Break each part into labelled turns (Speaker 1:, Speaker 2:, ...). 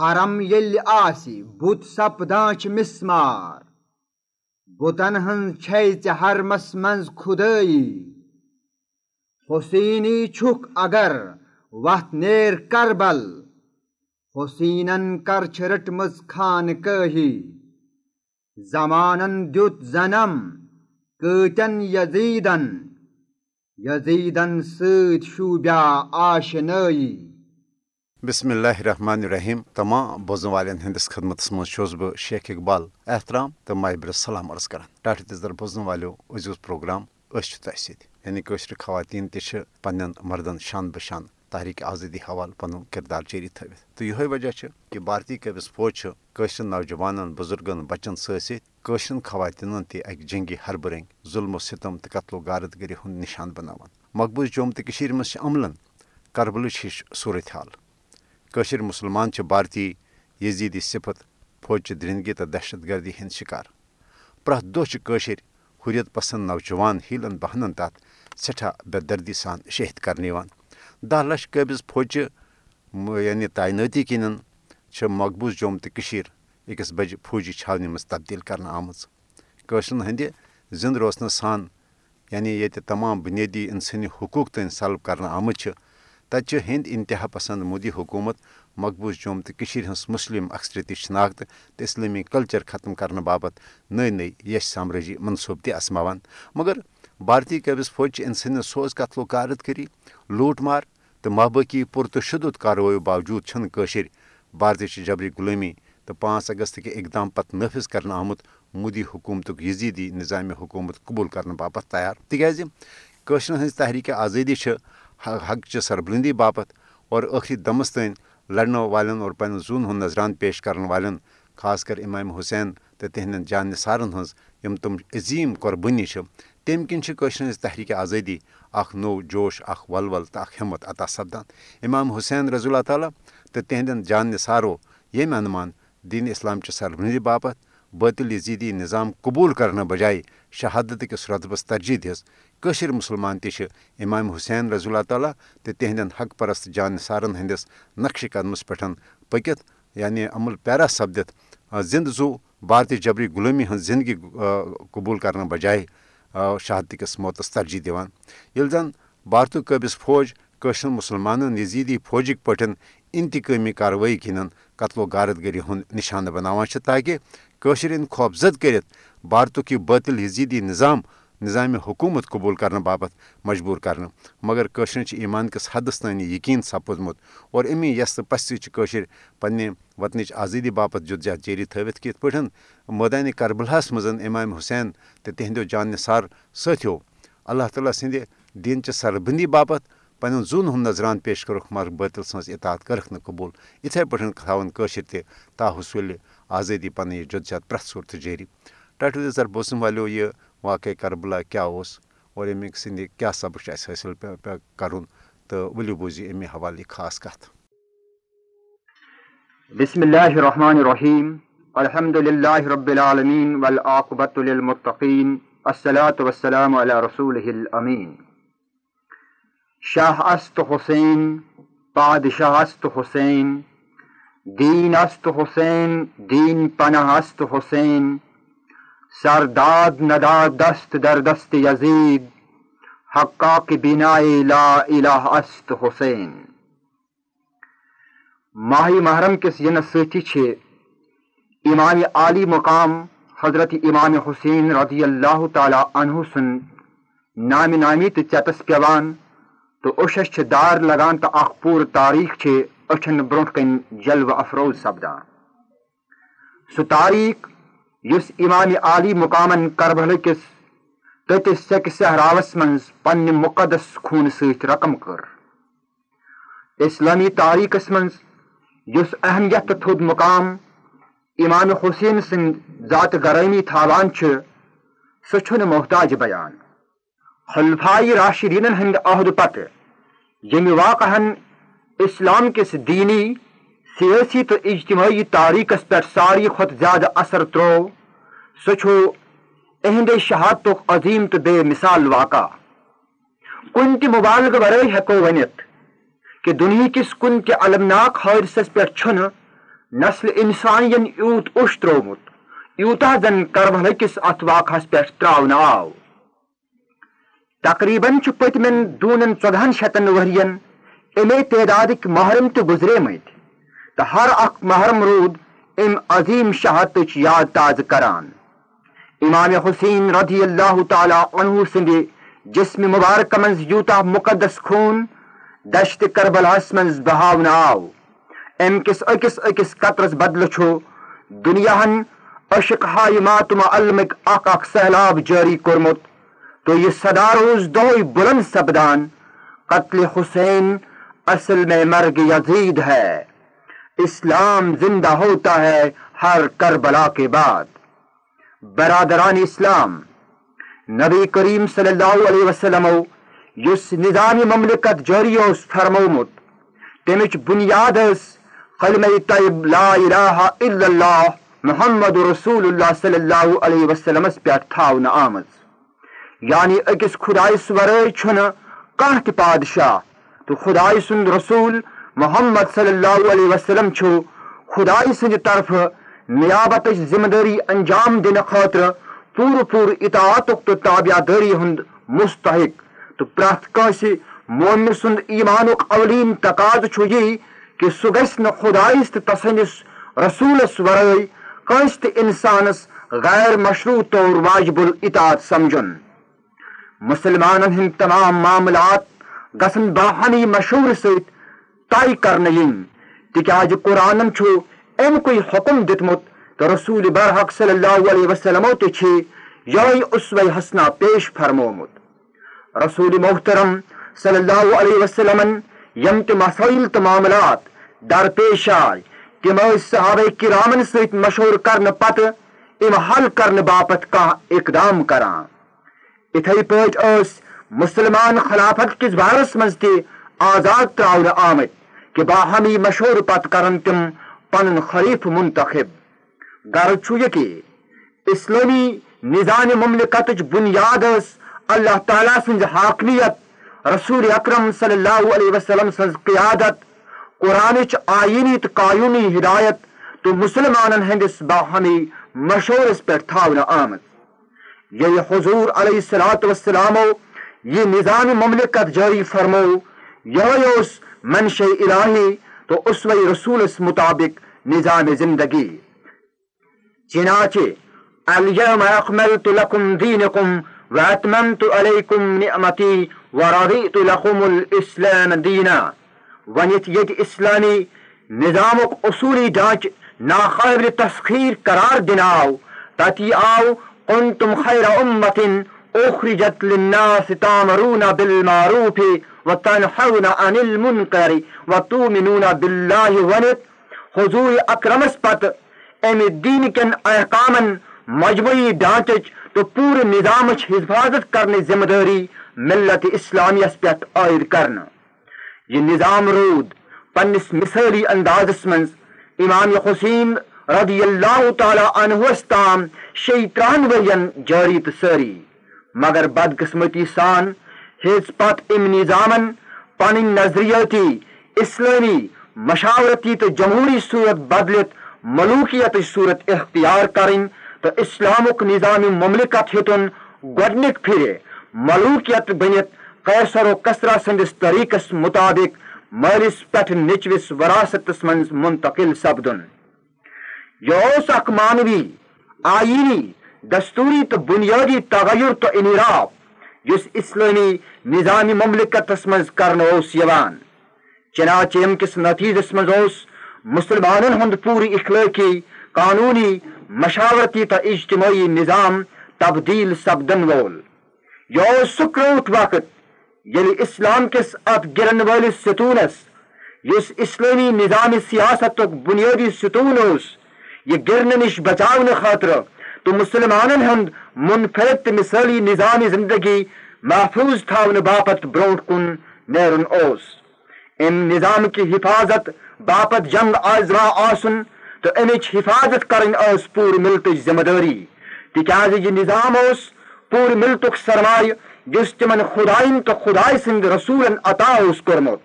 Speaker 1: حرم یل آسی، بت سپدان چھ مسمار۔ بتن ہن چھے ژے حرمس منز خدائی حسینی چھک اگر وت نیر کربل حسینن کر چھ رٹمز خان کہی۔ زمانن دیت زنم کتن یزیدن۔ یزیدن سۭتۍ شوٗبیا آشنٲیی
Speaker 2: بسم اللہ الرحمن الرحیم تمام بوزن والن ہندس خدمتس مز بہ شیخ اقبال احترام تو مابر سلام عرض کران ٹاٹھ تزر بوزن والو عزیز پروگرام أسۍ چھِ یعنی کٲشرِ خواتین تہِ چھِ پننٮ۪ن مردن شان بشان تحریک آزادی حوالہٕ پنُن کردار جٲری تھٲوِتھ تہٕ یِہوے وجہ چھُ کہِ بھارتی قٲبِض فوج چھُ کٲشرٮ۪ن نوجوانن بُزرگن بچن سۭتۍ سۭتۍ کٲشرٮ۪ن خواتیٖنن تہِ اکہِ جنگی حربہٕ رنٛگۍ ظُلم و ستم تہٕ قتل و غارت گری ہُنٛد نشان بناوان مقبوض جوم تہٕ کٔشیٖرِ منٛز چھِ عملن کربلٕچ حال کٲشِر مُسلمان چھِ بھارتی یزیٖدی صفت فوجچہِ درندگی تہٕ دہشت گردی ہٕنٛدۍ شِکار۔ پرٛٮ۪تھ دۄہ چھِ کٲشِر ہُریت پسنٛد نوجوان ہیٖلن بہنن تتھ سٮ۪ٹھاہ بے دردی سان شہید کرنہٕ یِوان دہ لچھ قٲبض فوجچہِ یعنی تعینٲتی کِنٮ۪ن چھِ مقبوض جوم تہٕ کٔشیٖر أکِس بجہِ فوجی چھاونہِ منٛز تبدیٖل کرنہٕ آمٕژ کٲشرٮ۪ن ہٕنٛدِ زِنٛدٕ روزنہٕ سان یعنی ییٚتہِ تمام بُنیٲدی اِنسٲنی حقوٗق تام سلب کرنہٕ آمٕتۍ چھِ تتہِ چھِ ہِنٛدۍ انتہا پسنٛد مودی حکوٗمت، مقبوض جوم تہٕ کٔشیٖرِ ہٕنٛز مُسلِم اکثریتی شناختہٕ تہٕ کلچر ختم کرنہٕ باپتھ نٔے نٔے یش سامرٲجی منصوٗبہٕ تہِ مگر بھارتی قٲبض فوجچہِ اِنسٲنیت سوز قتل و غارت کٔری، لوٗٹ مار تہٕ مابقی پُر تہٕ شدت کاروٲیو باوجوٗد چھِنہٕ جبری غلٲمی تہٕ پانٛژھ اگست کہِ اقدام پتہٕ نٲفِظ کرنہٕ آمُت مودی حکوٗمتُک یزیٖدی نظامِ حکوٗمت قبوٗل کرنہٕ باپتھ تیار۔ تِکیازِ کٲشرٮ۪ن ہٕنٛز تحریٖکہِ چھِ حقچہِ سربلندی باپتھ اور ٲخری دمس تام لڑنہٕ والٮ۪ن اور پنٕنہِ زوٗن ہُنٛد نظران پیش کرن والٮ۪ن خاص کر امام حُسین تہٕ تِہنٛدٮ۪ن جان نثارن ہٕنٛز، یِم تِم عظیٖم قۄربٲنی چھِ تمہِ کِنۍ چھِ کٲشرٮ۪ن ہٕنٛز تحریٖکہِ جوش اکھ ولول تہٕ اکھ ہٮ۪مت عطا سپدان۔ امام حُسین رضی اللہ تعالیٰ تہٕ تِہنٛدٮ۪ن جان نثارو ییٚمہِ انمان دیٖن اسلامچہِ سربرنی باپتھ بٲطل یزیٖدی نظام قبوٗل کرنہٕ بجایے شہادت أکِس رۄتبس ترجیح دِژ کٲشِر مُسلمان تہِ چھِ امام حُسین رضی اللہ تعالیٰ تہٕ تِہنٛدٮ۪ن حق پرست جان نثارن ہٕنٛدِس نقشہِ قدمس پٮ۪ٹھ پٔکِتھ یعنی عمل پیرا سپدِتھ زِندٕ زوٗ بھارتی جبری غلٲمی ہٕنٛز زندگی قبوٗل کرنہٕ بجایے شہادتٕکِس موتس ترجیح دِوان ییٚلہِ زن بھارتُک قٲبِض فوج کٲشرٮ۪ن مُسلمانن یزیٖدی فوجٕکۍ پٲٹھۍ انتقٲمی کاروٲیی کِنٮ۪ن قتل و غارت گری ہُنٛد نِشانہٕ بناوان چھِ تاکہِ کٲشِر ہٕنٛدۍ خوفزد کٔرِتھ بھارتُک یہِ بٲطل یزیٖدی نظام، نظامِ حکوٗمت قبوٗل کرنہٕ باپتھ مجبوٗر کرنہٕ مگر کٲشرٮ۪ن چھِ ایٖمان کِس حدس تام یہِ یقیٖن سپُدمُت اور امی یس تہٕ پژھِ سۭتۍ چھِ کٲشِر پننہِ وطنٕچ آزٲدی باپتھ جدجہد جٲری تھٲوِتھ کہِ کربلاہس امام حُسین تہٕ تِہنٛدیو جان نثار سٲتھیو اللہ تعالیٰ سٕنٛدِ دیٖنچہِ سربنٛدی باپتھ پنُن زوٗن ہُنٛد نظران پیش کٔرٕکھ مگر بٲطل سٕنٛز اطاعت کٔرٕکھ نہٕ قبوٗل۔ یِتھے پٲٹھۍ تھاوان کٲشِر تہِ تاحصوٗلہِ آزٲدی پنٕنۍ یہِ جدجہد پرٛٮ۪تھ صوٗرتہٕ جٲری۔ ٹاٹو سر بوزن والیو یہِ واقعے کربلا کیٛاہ اوس اور امیُک سٕنٛدِ کیٛاہ سبق چھُ اَسہِ حٲصِل کرُن تہٕ ؤلِو بوٗزِو اَمہِ حوالہٕ یہِ خاص کتھ۔
Speaker 1: بسم الله الرحمن الرحيم الحمد لله رب العالمين والعاقبة للمتقين الصلاة والسلام على رسوله الأمين شاه است حسين بادشاہ است حسين دین است حسين دین پناہ است حسين سرداد نداد دست در دست یزید حقا کہ بنائے لا الہ است حسين ماہی محرم کس ینس سۭتی چھِ امام عالی مقام حضرت امام حسین رضی اللہ تعالیٰ عنہ سن۔ نامہِ نامی تہٕ ژٮ۪تس پیوان تہٕ اوشس چھِ دار لگان تہٕ اکھ پوٗرٕ تاریٖخ چھِ أچھن برونٛٹھ کَنۍ جلوٕ افروز سپدان سُہ تاریٖخ یُس امام عالی مقامن کربلہٕ کِس تٔتِس سیٚکہِ صحراوس منٛز پننہِ مُقدس خوٗنہٕ سۭتۍ رقم کٔر۔ اسلٲمی تاریٖخس منٛز یُس اہمیت تہٕ تھوٚد مُقام امام حسین سٕنٛدۍ ذاتہٕ گرٲمی تھاوان چھُ محتاج بیان۔ خلفائی راشدیٖنن ہٕنٛدِ عہدٕ پتہٕ، ییٚمہِ واقعن اسلام کِس دیٖنی سیٲسی تہٕ اجتمٲعی تاریٖخس پٮ۪ٹھ ساروی کھۄتہٕ زیادٕ اثر تروو سُہ چھُ اہنٛدے شہادتُک عظیٖم تہٕ بے مثال واقع کُنہِ تہِ مُبالغہٕ ورٲے ہٮ۪کو ؤنِتھ کہ دنہکس کن تہ المناک حادثس پہ نسل انسانین یوت اوش ترومت یوتہ زن کربل کس ات واقع پہ تراؤن آو۔ تقریباً پتمن دونن ژۄدہن شیتن ورین۔ امے تعدادک محرم تہ گزرے مت تو ہر اخ محرم رود ام عظیم شہادت یاد تازہ کران۔ امام حسین رضی اللہ تعالی عنہ سند جسم مبارک من یوتہ مقدس خون، دشت کربلاس من بہاون آو۔ ام کس اکس اکس قطرس بدل چھو۔ دنیاہن اشق ہائی ماتم علمک اک اک سہلاب جاری کورمت تو یہ صدا روز دو بلند سپدان۔ قتل حسین اصل میں مرگ یزید ہے۔ اسلام زندہ ہوتا ہے ہر کربلا کے بعد۔ برادران اسلام، نبی کریم صلی اللہ علیہ وسلم، یس نظامی مملکت جاری اس فرمومت تمچ بنیاد اس کلمہ طیب لا الہ الا اللہ محمد رسول اللہ صلی اللہ علیہ وسلم پہ تھاون آمز یعنی اکس خدائس ورائے چھن کانہ تہ پادشاہ۔ تو خدائے سند رسول محمد صلی اللہ علیہ وسلم چھو۔ خدائے سند طرف نیابت ذمہ داری انجام دن خاطر پور پور اطاعت تو تابع داری ہند مستحق۔ تو پرت کنس مومن سند ایمانک اولین تقاض چھو یہ کہ سہ گھس خدائس تو تسندس رسولس ورائے کنس تہ انسانس غیر مشروع طور واجب الاطاعت سمجھن۔ مسلمان ہند تمام معاملات گسن باہمی مشہور ست طے کرنے ین تکیاز قرآن چھو امکے حکم دتمت تو رسول برحق صلی اللہ علیہ وسلم تہ یہ اسوہ حسنہ پیش فرمومت۔ رسول محترم صلی اللہ علیہ وسلم یم تہ مسائل تو معاملات درپیش آئی تم صحابہ کرامن ست مشہور کرنے پتہ ام حل کرنے باپت کھانا اقدام کران۔ اتھے پاٹ مسلمان خلافت کس بارس مز آزاد تراؤن آمت کہ باہمی مشہور پت کرن تم پن خلیف منتخب۔ غرض یہ کہ اسلامی نظام مملکت بنیاد اللہ تعالیٰ سن حاکمیت رسول اکرم صلی اللہ علیہ وسلم سن قیادت قرآن آئینی تو قانونی ہدایت تو مسلمان ہندس باہمی مشورس پہ تھاؤن آمد۔ یہ حضور علیہ السلاۃ وسلام یہ نظام مملکت جاری فرمو یہ منش الہی، تو اسوہ رسولس مطابق نظام زندگی۔ چنانچہ اليوم اکملت لکم دینکم واتممت علیکم نعمتی ورضیت لکم الاسلام دینا۔ ونت یت اسلامی نظام اصولی ڈانچ ناقابل تسخیر قرار دناو تتی آو کنتم خیر امت اخرجت للناس تامرون بالمعروف وتنحون عن المنکر وتؤمنون بالله ونت حضور اکرمس پت ام دین کن احکامن مجموعی ڈانچ تو پورے نظام حفاظت کرنے ذمہ داری ملت اسلامیس پہ عائد کرنا۔ یہ نظام رود، پنس مثالی اندازس منز امام حسین رضی اللہ تعالی عنہ تام شی ورین جاری تو ساری مگر بدقسمتی سان ہز پت ام نظامن پن نظریاتی، اسلامی مشاورتی تو جمہوری صورت بدلت ملوکیت صورت اختیار کرن، تو اسلامک نظام مملکت ہتن گڈنک پھر ملوکیت بنت قیصر و کسرا سندس طریقس مطابق مالس پہ نچوس وراثتس من منتقل سپدن۔ یہ اخ مانوی، آئینی دستوری تو بنیادی تغیر تو انعراف اس اسلامی نظامی مملکتس من کران چنانچہ ام کس نتیجس مز مسلمان ہند پوری اخلاقی، قانونی، مشاورتی تو اجتماعی نظام تبدیل سپدن وول۔ یہ سہ وقت یل اسلام کس ات گرن ولس ستونس اس اسلامی نظام سیاست بنیادی ستون اس یہ گرن نش بچاؤ خاطر تو مسلمان ہند منفرد مثالی نظام زندگی محفوظ تھاؤن باپت بروٹ کن نیرن اوس۔ ام نظام کی حفاظت باپت جنگ آزرا آسن، تو امچ حفاظت کرن اس پور ملت ذمہ داری۔ تکیاز یہ نظام اس پور ملتک سرمایہ، جس تمن خدائن تو خدائی سند رسولن عطا اس کرمت۔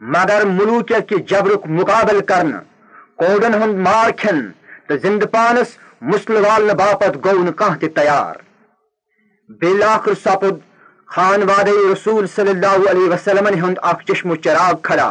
Speaker 1: مگر ملوکیت کی جبرک مقابل کرنا کوڈن ہند مار کھین تو زند پانس مسل والن باپت گو نہ تیار۔ بالآخر سپد خان واد رسول صلی اللہ علیہ وسلم ہند اخ چشم چراغ کھڑا۔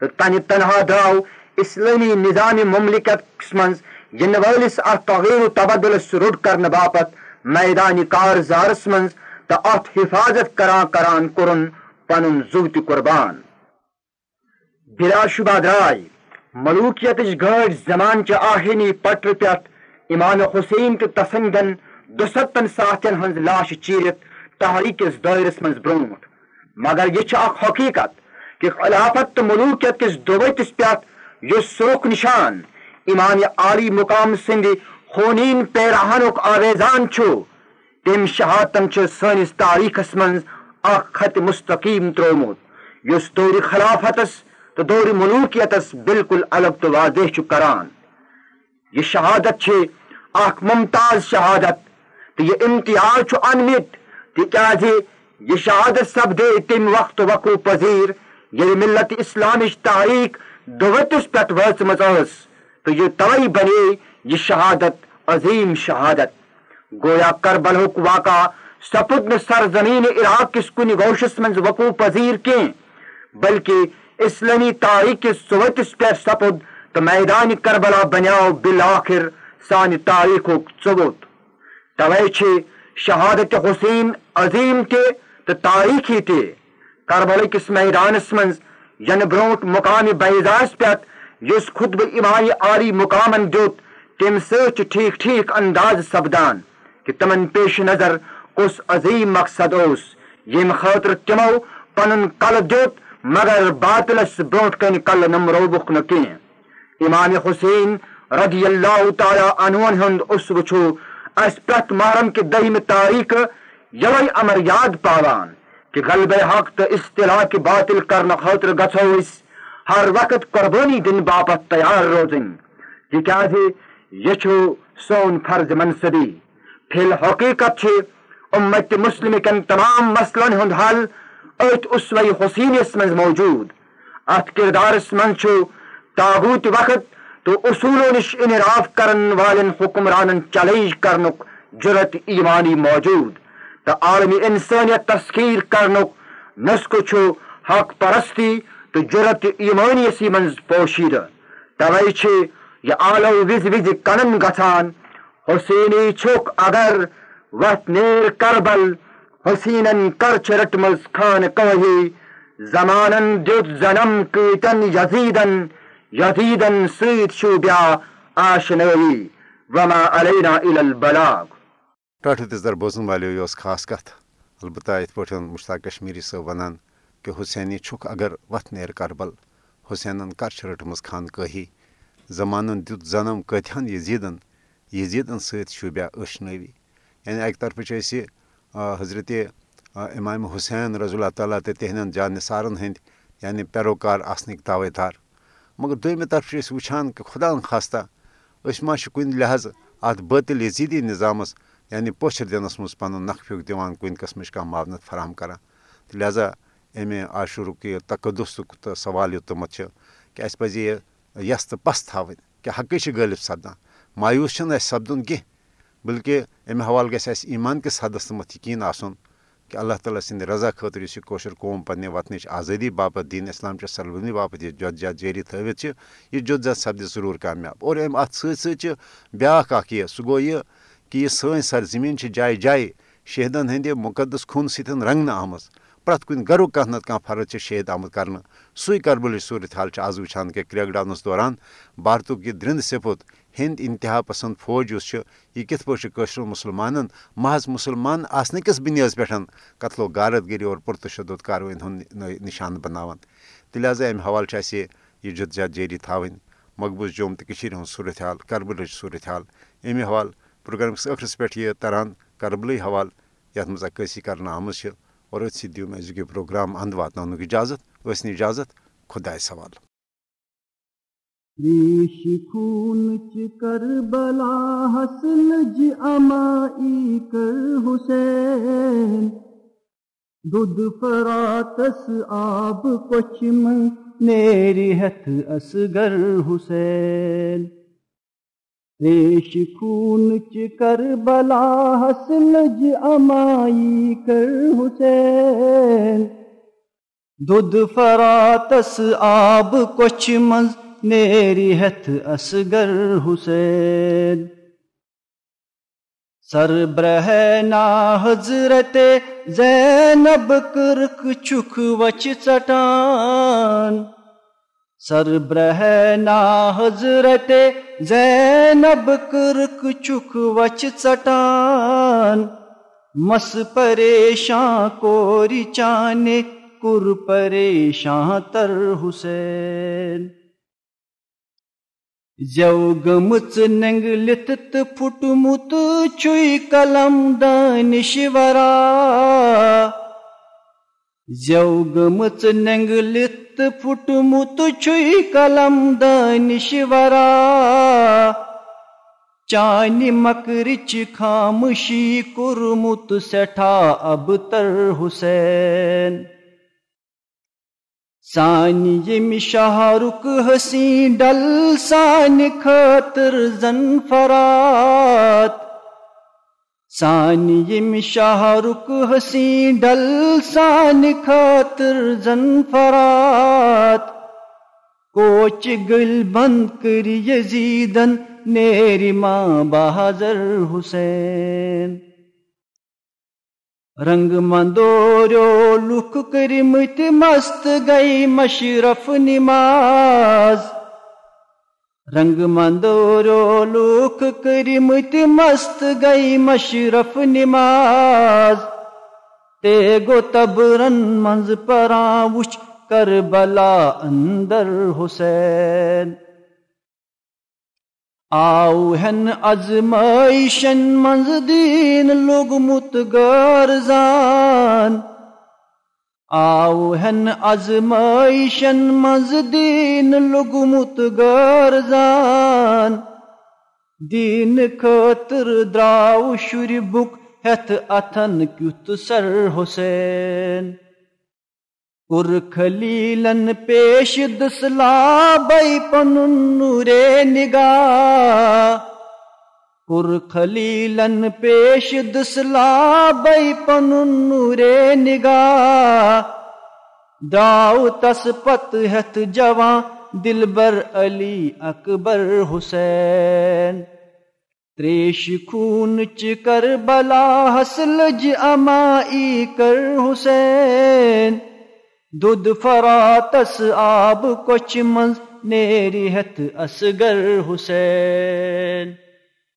Speaker 1: تو تنہ تنہا درو اسلامی نظام مملکت من ین ولس ات تغیر و تبدلس رد کرنے باپت میدان کار زارس من تو ات حفاظت کران کران کورن پن زو تہ قربان۔ بلا شبہ درائے ملوکیت گاڑ زمان چہ آہینی پٹر پت امام حسین تو تسندن دستن ساتھن ہز لاش چیرت تحریکس دائرس من بروٹ مگر یہ اخ حقیقت کہ خلافت تو ملوکیت کس دوتس پت اس سرخ نشان۔ امام عالی مقام سند خونین پیراہن آویزان چھو۔ تم شہادتن سنس تاریخس من اخ خط مستقیم ترومت اس دور خلافتس تو دور ملوکیتس بالکل الگ تو واضح کران۔ یہ شہادت اخ ممتاز شہادت جی، یعنی تو یہ امتیاز انمت تاز یہ شہادت سپدے تم وقت وقوع پذیر یل ملت اسلامچ تاریخ دوتس پہ وچم تو یہ توئی بنے یہ شہادت، عظیم شہادت۔ گویا کربل واقع، سپد ن سرزمین عراق کس کن گوشس من وقوع پذیر کی بلکہ اسلامی تاریخ کس صوتس پہ سپد تو میدان کربلا بنیاو بالآخر۔ سان تاریخ ثبوت توے شہادت حسین عظیم تہ تو تاریخی تہ کربل کس میدانس من ین یعنی بروٹ مقام بیزاس پہ اس خطب امام عالی مقامن دیت تم ست ٹھیک ٹھیک انداز سپدان، کہ تمن پیش نظر اس عظیم مقصد اس یم خاطر تمو پن کل دیت مگر باطلس بروٹ کن کل نمروبک نکی امام حسین رضی اللہ تعالی عنہ ہند اس وچھو، اس پرت محرم کے دہم تاریخ یوئی امر یاد پاوان، کہ غلب حق تو اصطلاح کے باطل کرنا خاطر گھو اس ہر وقت قربانی دن باپت تیار روزن۔ تاز یہ سون فرض منصبی۔ فی الحقیقت امت مسلم کن تمام مسلن ہند حل ات اسوئی حسینس من موجود۔ ات کردارس من تاغوت وقت تو اصولوں نش انراف کرن والن حکمرانن چیلنج کرنک جرت ایمانی موجود تو عالمی انسانیت تسخیر کرنک نسخہ چھو حق پرستی تو جرت ایمانی سی منز پوشیدہ۔ توے چھے یہ آلو وز وز کنن گھان حسینی چھک اگر وقت نیر کربل حسینن کرچ رٹمز خان کوہی زمانن دیت زنم کیتن یزیدن۔ یزیدن سید شوبیا آشنوی وما علینا الى البلاغ.
Speaker 2: ٹاٹھ تر بوزن والو یہ خاص کت. البتہ ات پہ مشتاق کشمیری صاحب ونان کہ حسینی چھک اگر وت نیر کربل. حسینن کر رٹم خان کہی زمانن دیت زنم کتھن یزیدن. یزیدن ست شوبیا اشنوی یعنی اکہ طرف حضرت امام حسین رضی اللہ تعالیٰ تو تہند جان نثارن ہند. یعنی پیروکار آسنک دعوے دار مگر دویمہ طرف وچان کہ خدا خاصہ اس ما کن لحاظ ات باطل یزیدی نظامس یعنی پوچھر دنس مز پن نقفیک دان کن قسم کھانا معاونت فراہم کران تو لہذا امہ عاشورک یہ تقدس تو سوال یوتمت کہ اس پہ یہ یس تو پس تھاون کہ حقی غالب سپدان مایوس اس سپدن کی بلکہ امہ حوالہ گھس ایمان کس حدس تمت یقین آسن کہ اللہ تعالیٰ سند رضا خاطر اس کوشر قوم پنہ وطنچ آزادی باپت دین اسلام چہ سلبنی باپت یہ جد جہد جاری تھوت یہ جد جہد سپد ضرور کامیاب۔ اور ام ات ست بیاکھ اخ یہ سہ گو یہ کہ یہ سن سرزمین جائے جائے شہیدن ہند مقدس خون ستن رنگنہ آمت پریت کن گرو کھانا نت کھانا فرض شہید آمت کرنا سی کربل صورت حال آز وچان کہ کریک ڈاؤنس دوران بھارتک یہ درند صفت ہند انتہا پسند فوج اس یہ کت پاشر مسلمان محض مسلمان آسن کس بنیاد پہ قتل و غارت گری اور پرتشدد کاروی ہند نشان بنانا تو لہٰذا امہ حوالہ یہ جد جاری تھوین مقبوض جوم تو ہند صورت حال کربل صورت حال۔ امہ حوالہ پروگرام کس ٲخرس پٮ۪ٹھ یہِ تران کربلٕے حوالہٕ، یَتھ منٛز عکٲسی کرنہٕ آمٕژ چھِ۔ اور أتھۍ سۭتۍ دِیِو مےٚ أزیُک یہِ پروگرام اَنٛد واتناونُک اِجازت ٲسۍ نہٕ اِجازت خۄدایَس حوالہٕ ریش خون خونچ کربلا حسن جی امائی کر حسین دودھ فراتس آب کچھ من
Speaker 3: نیری ہتھ اصغر حسین ریش خون چکر بلا حسلج امائی کر حسین۔ دودھ فراتس آب کچھ مز نیری ہتھ اصغر حسین۔ سربرہ نا حضرت زینب کرک چک وچ چٹان سربرہ نا حضرت زینب، کرک چک وچ چٹان مس پریشان کوری چانے، کر پریشان تر حسین۔ زو گمت ننگلت پھٹمت چوئی قلم دانشورا زو گمت ننگلت پھٹمت چوئی قلم دانشورا چانی مکرچ خامشی کرمت سٹھا اب تر حسین۔ سانی یم شاہ رخ حسین ڈل سان خاطر زن فرات۔ سانی یم شاہ رخ حسین ڈل سان خاطر زن فرات۔ کوچ گل بند کر یزیدن نیری ماں بہادر حسین۔ رنگ مندورو لک کرمت مست گئی مشرف نماز۔ رنگ مندورو لک کرمت مست گئی مشرف نماز۔ تے گو تبرن منز پران وچ کربلا اندر حسین۔ آؤ ہن ازمائشن منز دین لوگ مت گارزان آؤ ہن ازمائشن منز دین لوگ دین خاطر دراو شر بک ہتھ اتھن کیت سر حسین۔ پور خلیلن پیش دسلا بئی پن نورے نگاہ۔ پور خلیلن پیش دسلا بئی پن نورے نگاہ داؤ تس پت ہتھ جوان، دلبر علی اکبر حسین۔ تریش خون چکر بلا حسلج جی امائی کر حسین۔ دودھ فراتس آب کوچ منز، نیری ہتھ اصغر حسین۔